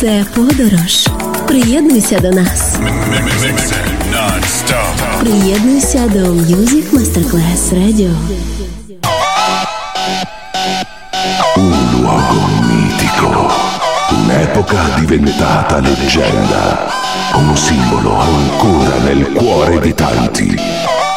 Це подорож. Приєднуйся до нас. Приєднуйся до Music Masterclass Radio. Un luogo mitico, un'epoca diventata leggenda, un simbolo ancora nel cuore di tanti.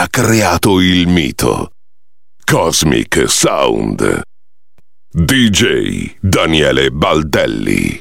Ha creato il mito. Cosmic Sound. DJ Daniele Baldelli.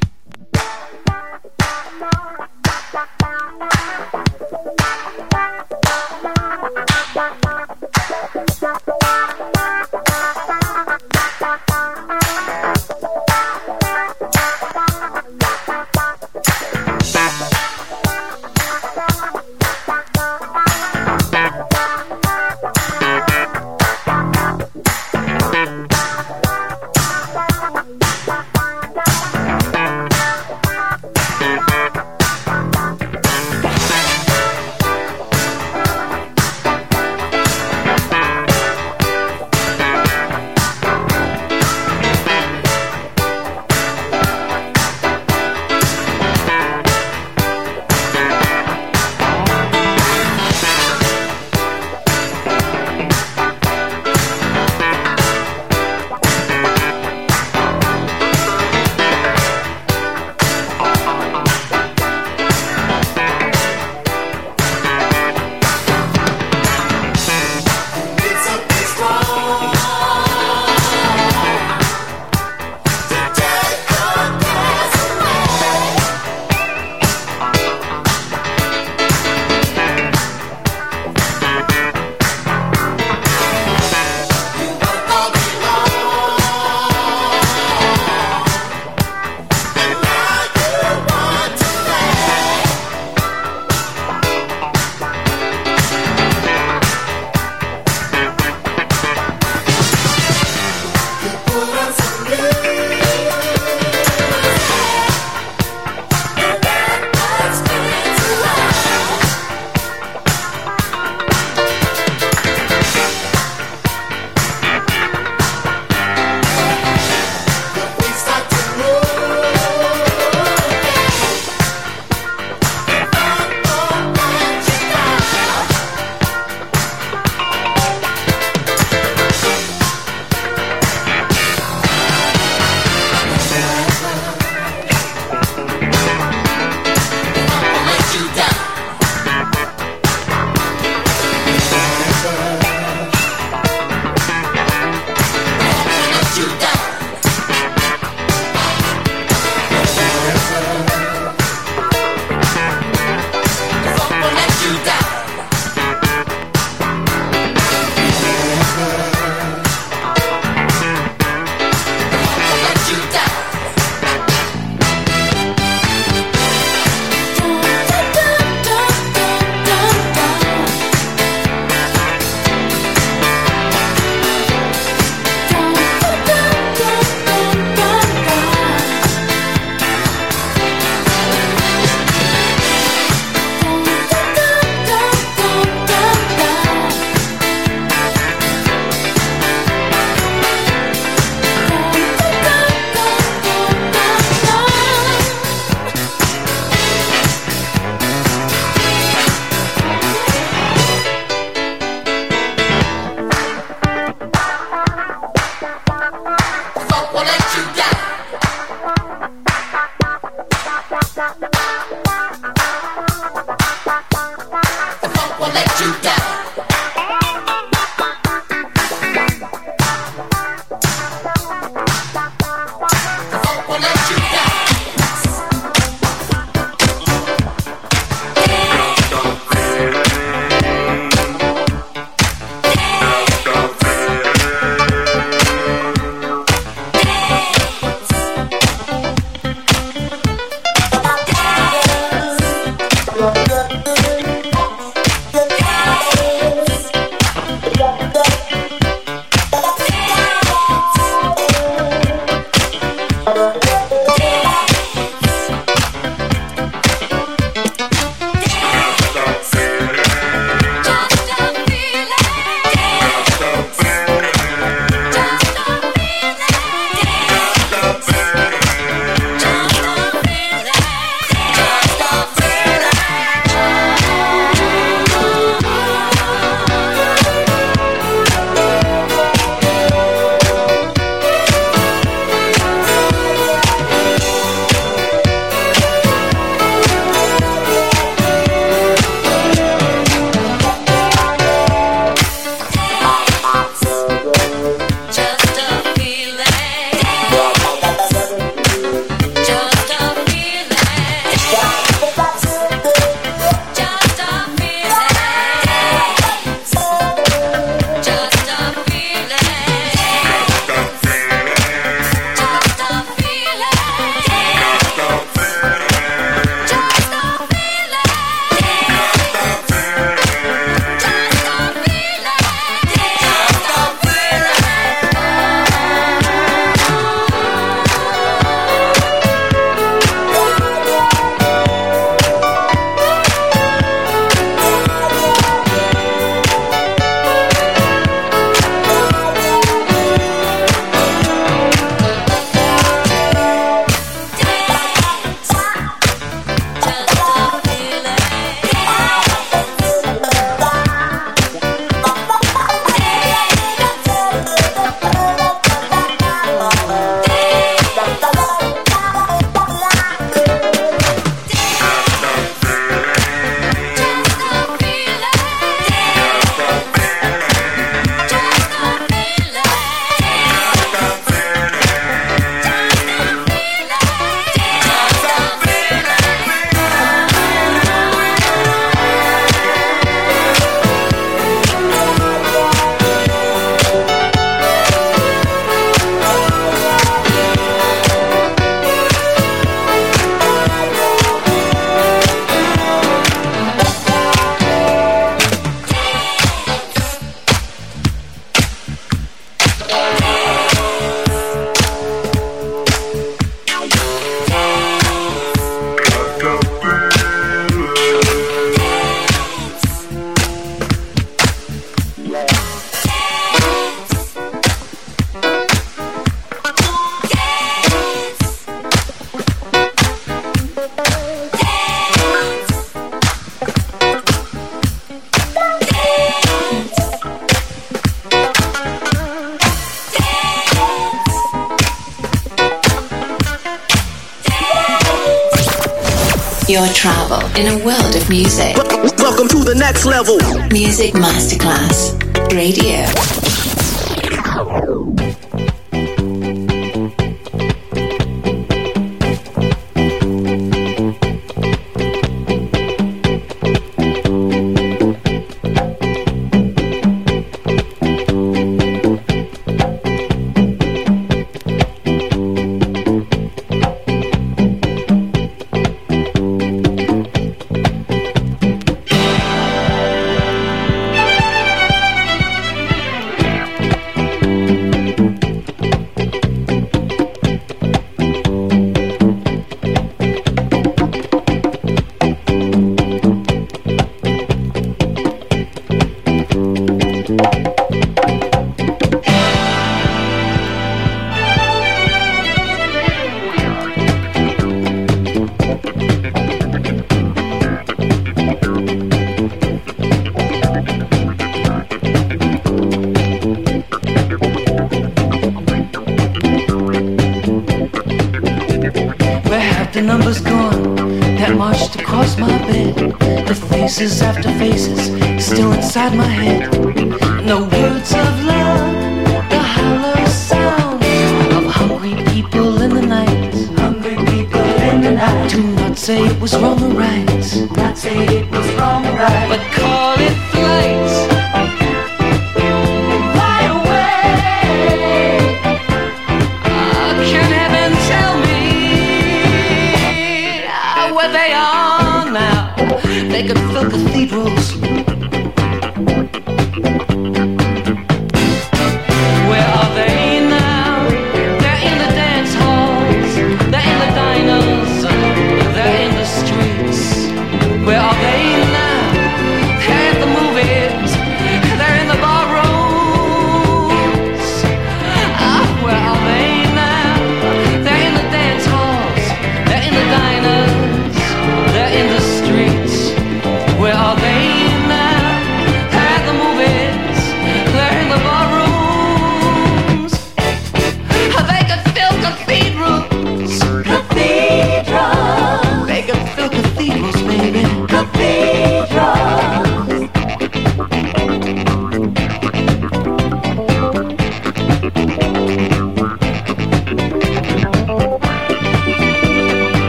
World of music. Welcome to the next level. Music Masterclass Radio.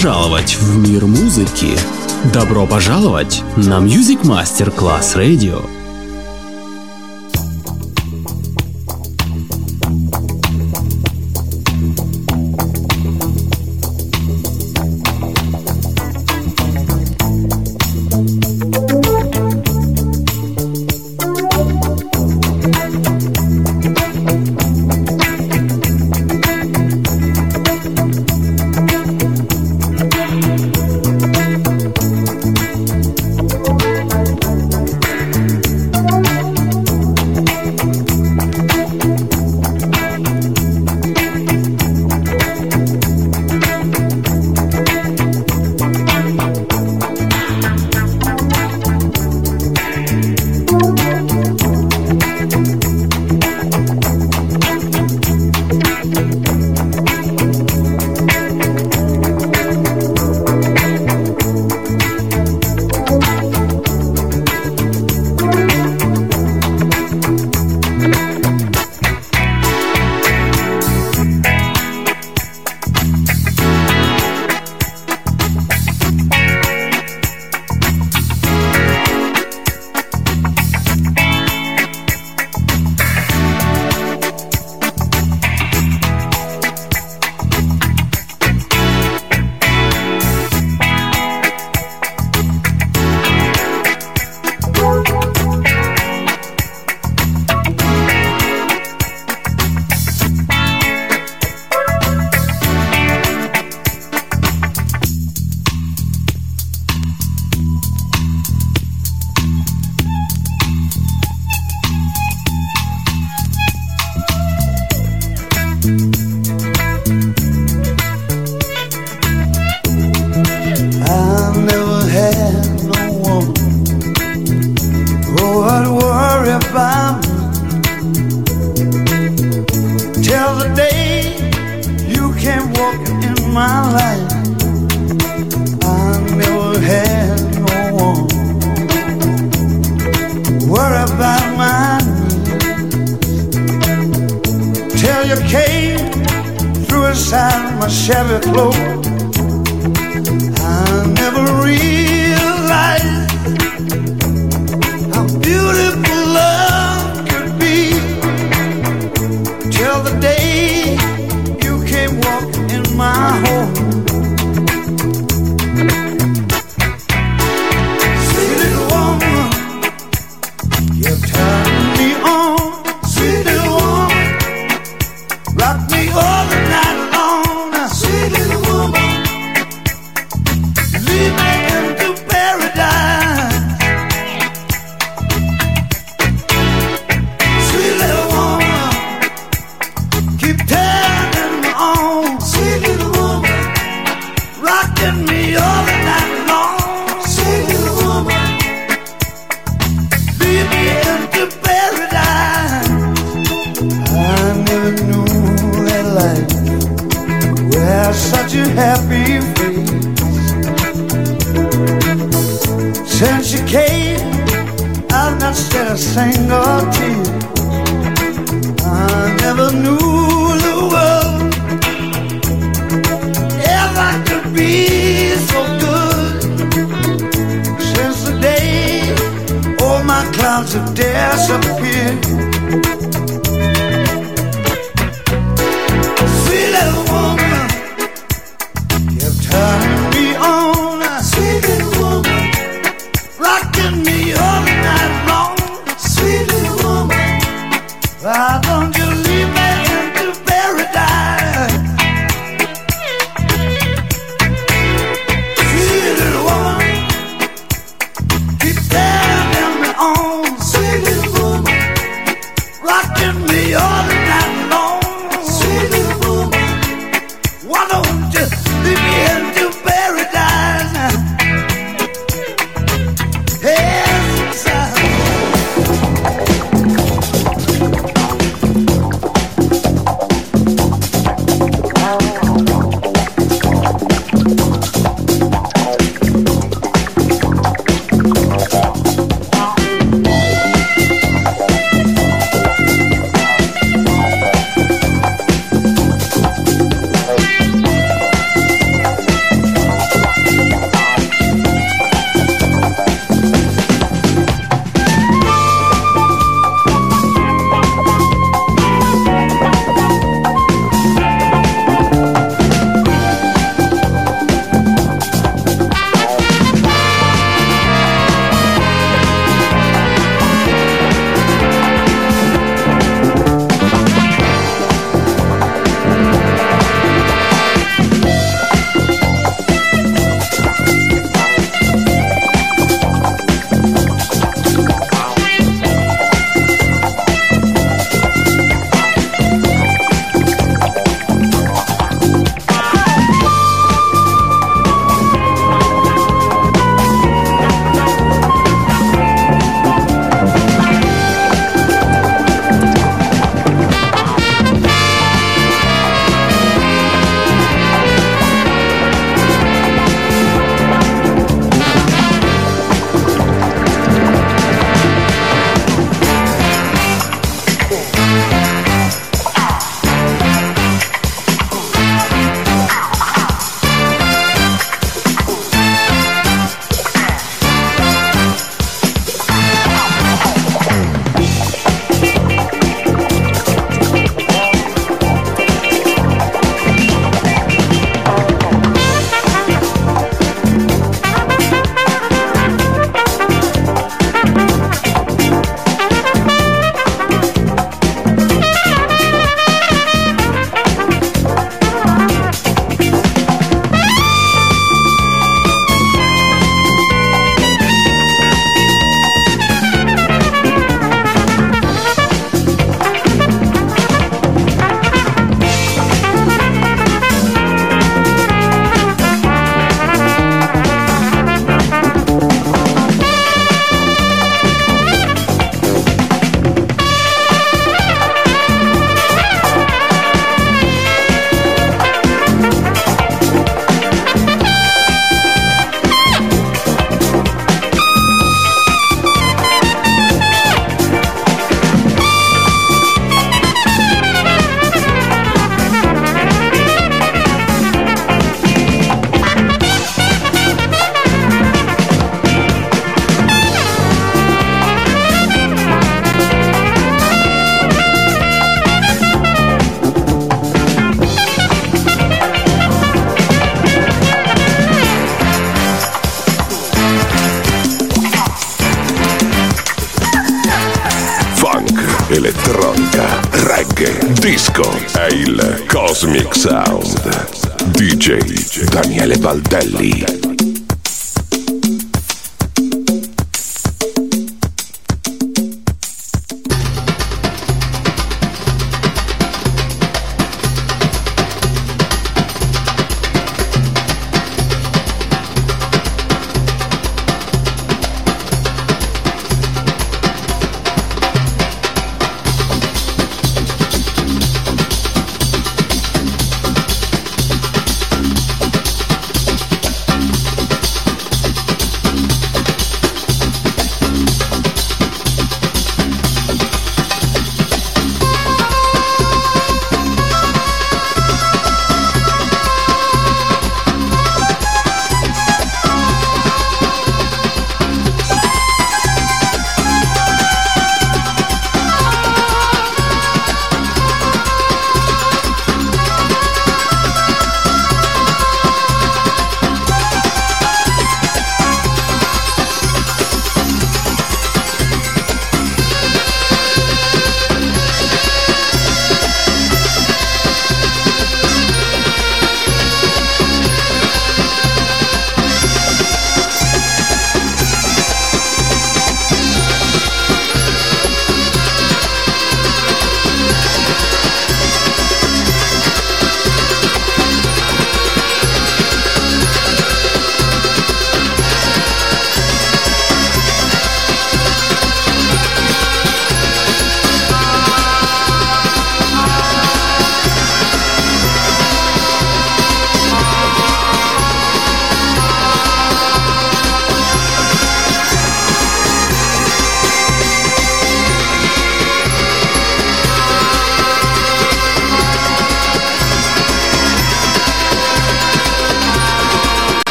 Пожаловать в мир музыки! Добро пожаловать на Music Master Class Radio!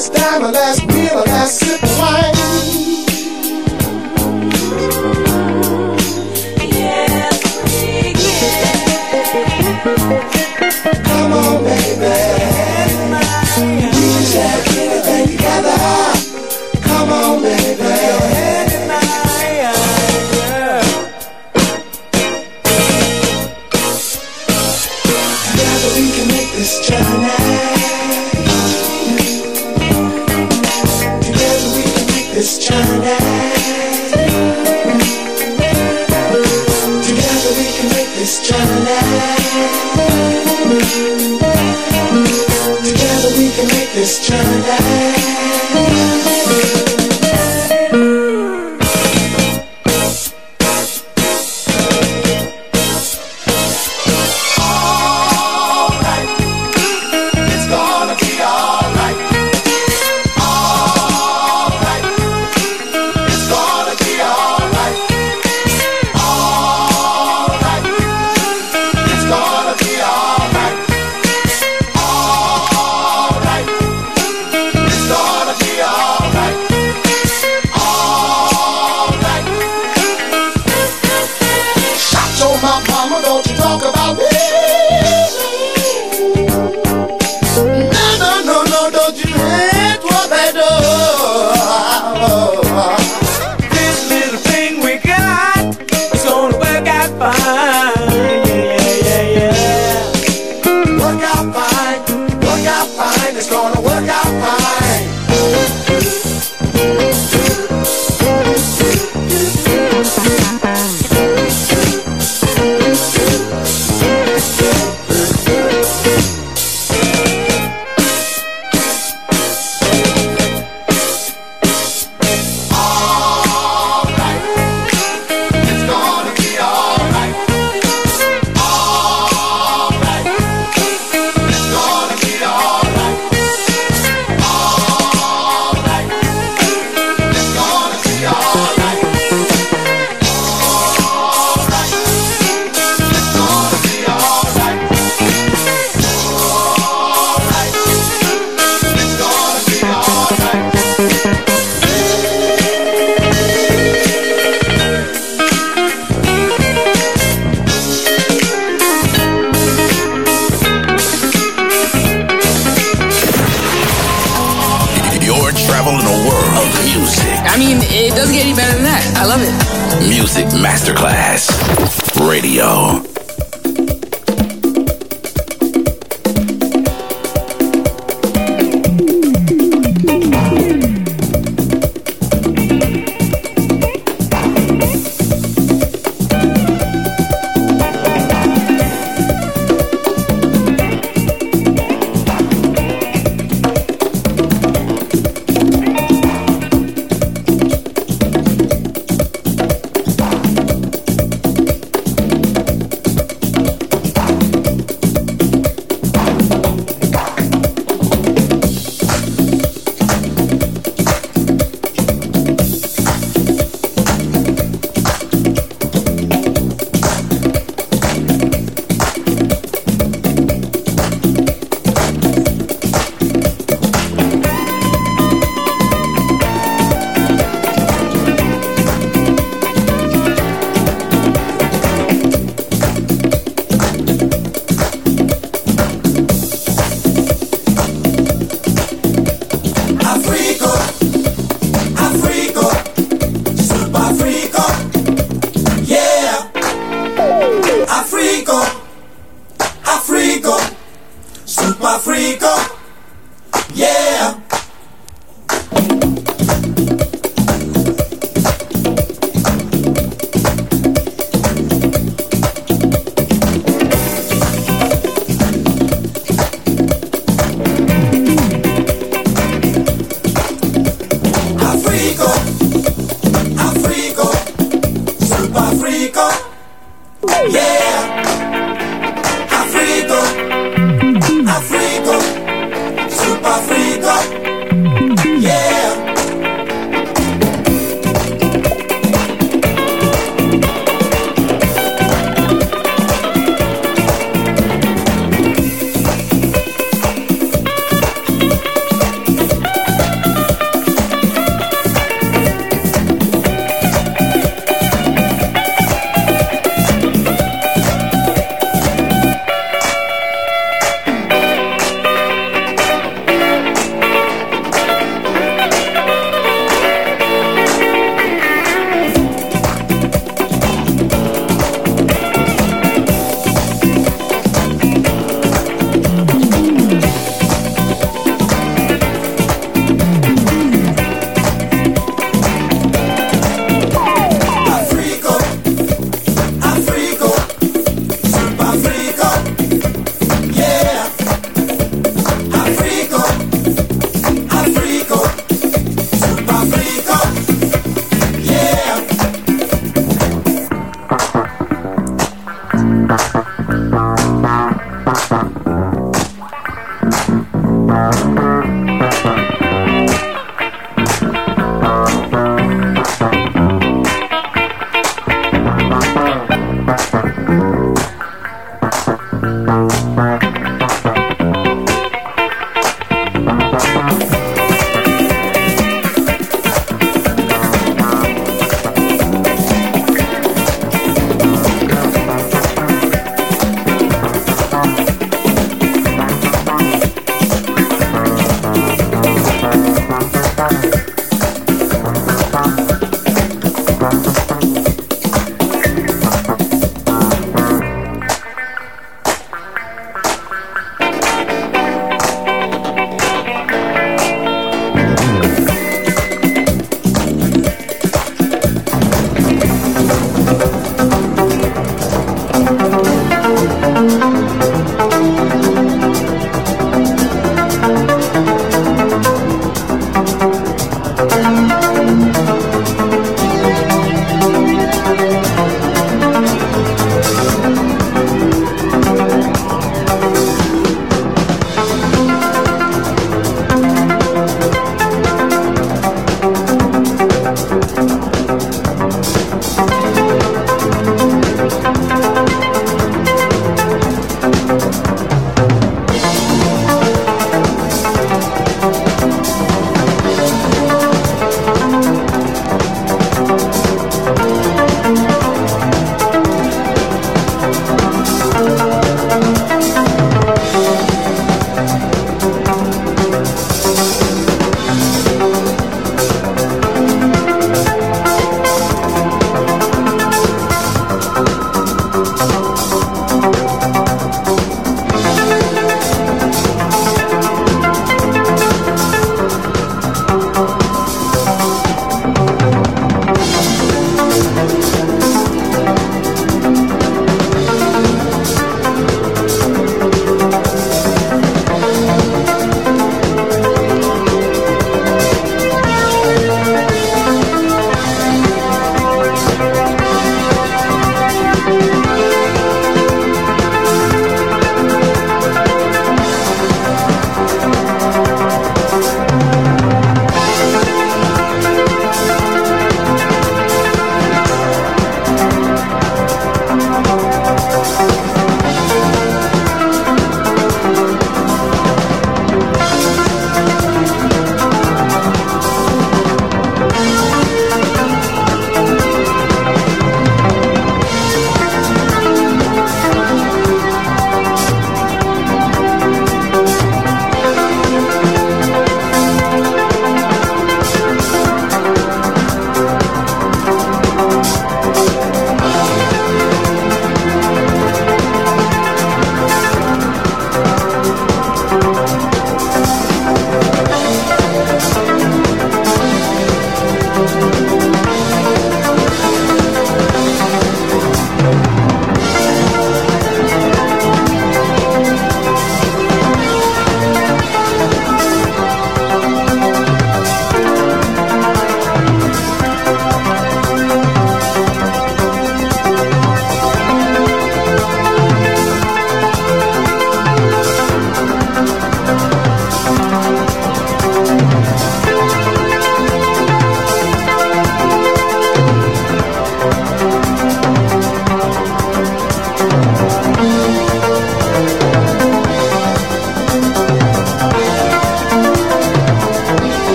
last time, my last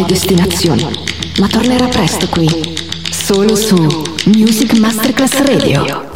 nuove destinazioni, ma tornerà presto qui, solo su Music Masterclass Radio.